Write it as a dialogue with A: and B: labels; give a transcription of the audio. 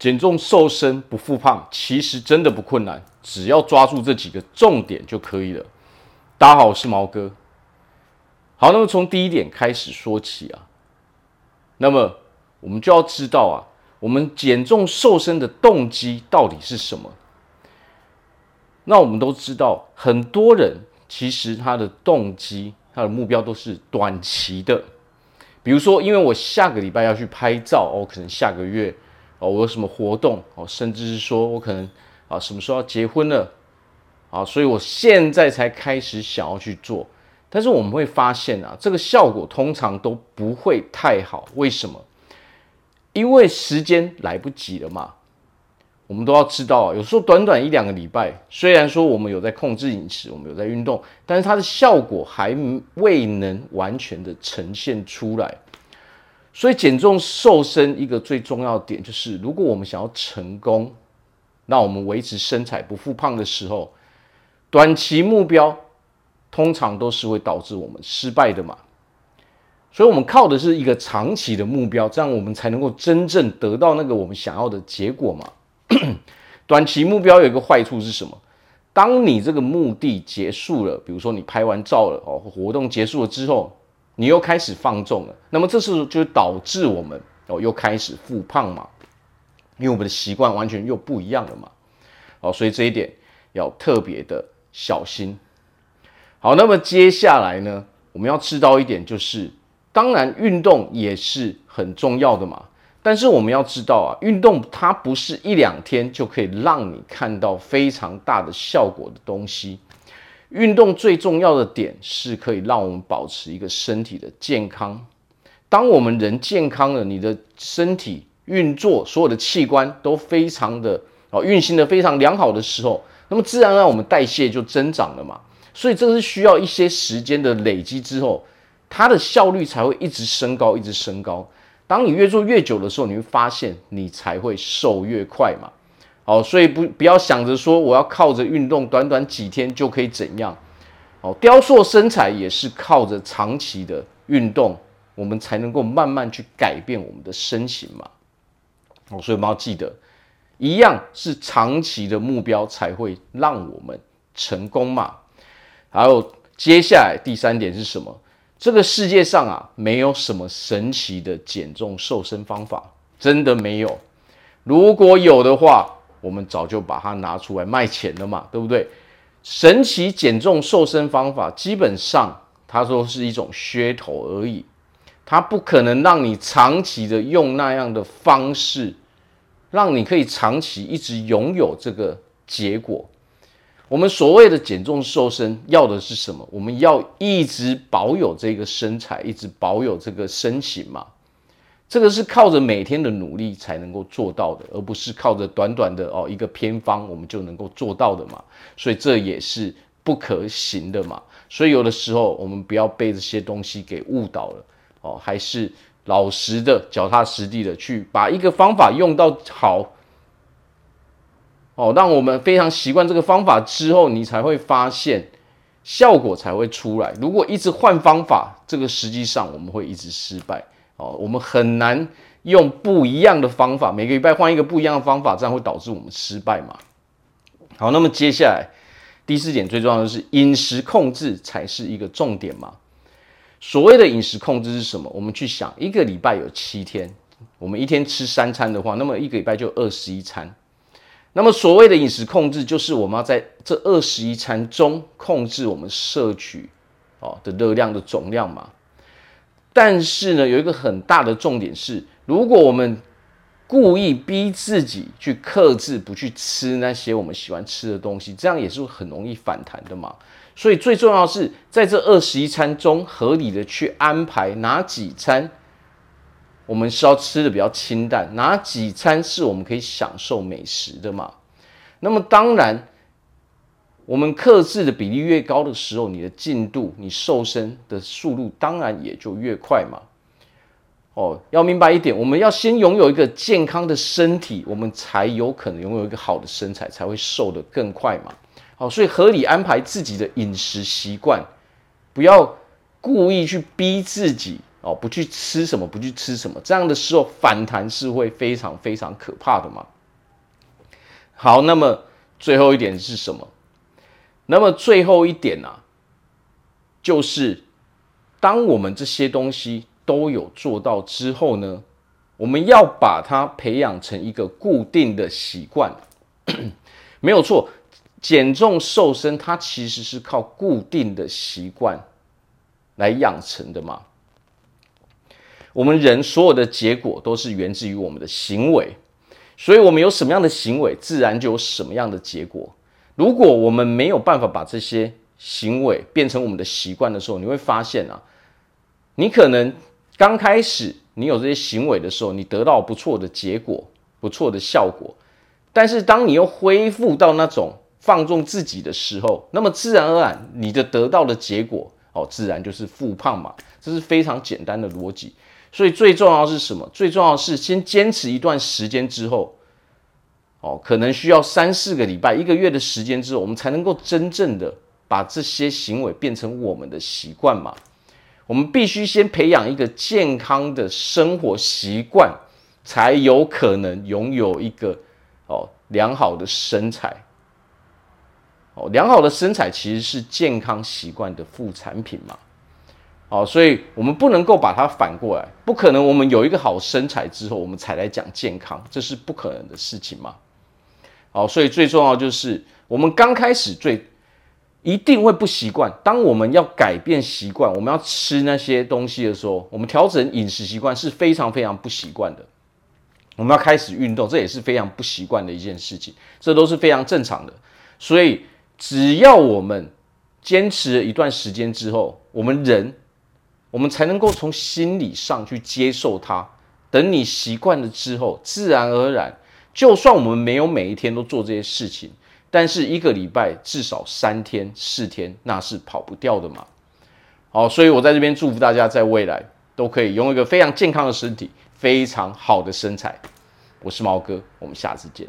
A: 减重瘦身不复胖，其实真的不困难，只要抓住这几个重点就可以了。大家好，我是毛哥。好，那么从第一点开始说起啊，那么我们就要知道啊，我们减重瘦身的动机到底是什么？那我们都知道，很多人其实他的动机、他的目标都是短期的，比如说，因为我下个礼拜要去拍照哦，可能下个月哦，我有什么活动哦，甚至是说我可能啊什么时候要结婚了啊，所以我现在才开始想要去做。但是我们会发现啊，这个效果通常都不会太好。为什么？因为时间来不及了嘛。我们都要知道啊，有时候短短一两个礼拜，虽然说我们有在控制饮食，我们有在运动，但是它的效果还未能完全的呈现出来。所以减重瘦身一个最重要的点就是，如果我们想要成功，那我们维持身材不复胖的时候，短期目标。通常都是会导致我们失败的嘛，所以我们靠的是一个长期的目标，这样我们才能够真正得到那个我们想要的结果嘛。短期目标有一个坏处是什么？当你这个目的结束了，比如说你拍完照了哦，活动结束了之后，你又开始放纵了，那么这时候就导致我们哦又开始复胖嘛，因为我们的习惯完全又不一样了嘛。哦，所以这一点要特别的小心。好，那么接下来呢，我们要知道一点，就是当然运动也是很重要的嘛。但是我们要知道啊，运动它不是一两天就可以让你看到非常大的效果的东西。运动最重要的点是可以让我们保持一个身体的健康。当我们人健康了，你的身体运作所有的器官都非常的哦运行的非常良好的时候，那么自然而然我们代谢就增长了嘛。所以这是需要一些时间的累积之后，它的效率才会一直升高，一直升高。当你越做越久的时候，你会发现你才会瘦越快嘛。好，所以不不要想着说我要靠着运动短短几天就可以怎样。哦，雕塑身材也是靠着长期的运动，我们才能够慢慢去改变我们的身形嘛。哦，所以我们要记得，一样是长期的目标才会让我们成功嘛。还有接下来第三点是什么？这个世界上啊，没有什么神奇的减重瘦身方法，真的没有。如果有的话，我们早就把它拿出来卖钱了嘛，对不对？神奇减重瘦身方法基本上它说是一种噱头而已，它不可能让你长期的用那样的方式，让你可以长期一直拥有这个结果。我们所谓的减重瘦身要的是什么？我们要一直保有这个身材，一直保有这个身形嘛。这个是靠着每天的努力才能够做到的，而不是靠着短短的哦一个偏方我们就能够做到的嘛。所以这也是不可行的嘛。所以有的时候我们不要被这些东西给误导了哦，还是老实的、脚踏实地的去把一个方法用到好。哦，让我们非常习惯这个方法之后，你才会发现效果才会出来。如果一直换方法，这个实际上我们会一直失败。哦，我们很难用不一样的方法，每个礼拜换一个不一样的方法，这样会导致我们失败嘛？好，那么接下来第四点最重要的是饮食控制才是一个重点嘛。所谓的饮食控制是什么？我们去想，一个礼拜有七天，我们一天吃三餐的话，那么一个礼拜就二十一餐。那么所谓的饮食控制，就是我们要在这二十一餐中控制我们摄取哦的热量的总量嘛。但是呢，有一个很大的重点是，如果我们故意逼自己去克制，不去吃那些我们喜欢吃的东西，这样也是很容易反弹的嘛。所以最重要是在这二十一餐中，合理的去安排哪几餐。我们是要吃的比较清淡，哪几餐是我们可以享受美食的嘛？那么当然，我们克制的比例越高的时候，你的进度、你瘦身的速度当然也就越快嘛。哦，要明白一点，我们要先拥有一个健康的身体，我们才有可能拥有一个好的身材，才会瘦得更快嘛。好，所以合理安排自己的饮食习惯，不要故意去逼自己。哦，不去吃什么，不去吃什么，这样的时候反弹是会非常非常可怕的嘛。好，那么最后一点是什么？那么最后一点啊，就是当我们这些东西都有做到之后呢，我们要把它培养成一个固定的习惯，没有错。减重瘦身，它其实是靠固定的习惯来养成的嘛。我们人所有的结果都是源自于我们的行为，所以我们有什么样的行为，自然就有什么样的结果。如果我们没有办法把这些行为变成我们的习惯的时候，你会发现啊，你可能刚开始你有这些行为的时候，你得到不错的结果，不错的效果，但是当你又恢复到那种放纵自己的时候，那么自然而然，你的得到的结果哦，自然就是复胖嘛。这是非常简单的逻辑。所以最重要是什么？最重要是先坚持一段时间之后，哦，可能需要三四个礼拜、一个月的时间之后，我们才能够真正的把这些行为变成我们的习惯嘛。我们必须先培养一个健康的生活习惯，才有可能拥有一个哦良好的身材。哦，良好的身材其实是健康习惯的副产品嘛。哦，所以我们不能够把它反过来，不可能。我们有一个好身材之后，我们才来讲健康，这是不可能的事情嘛。好，所以最重要就是我们刚开始最一定会不习惯。当我们要改变习惯，我们要吃那些东西的时候，我们调整饮食习惯是非常非常不习惯的。我们要开始运动，这也是非常不习惯的一件事情，这都是非常正常的。所以。只要我们坚持了一段时间之后，我们人，我们才能够从心理上去接受它。等你习惯了之后，自然而然，就算我们没有每一天都做这些事情，但是一个礼拜至少三天、四天，那是跑不掉的嘛。好，所以我在这边祝福大家，在未来都可以拥有一个非常健康的身体，非常好的身材。我是毛哥，我们下次见。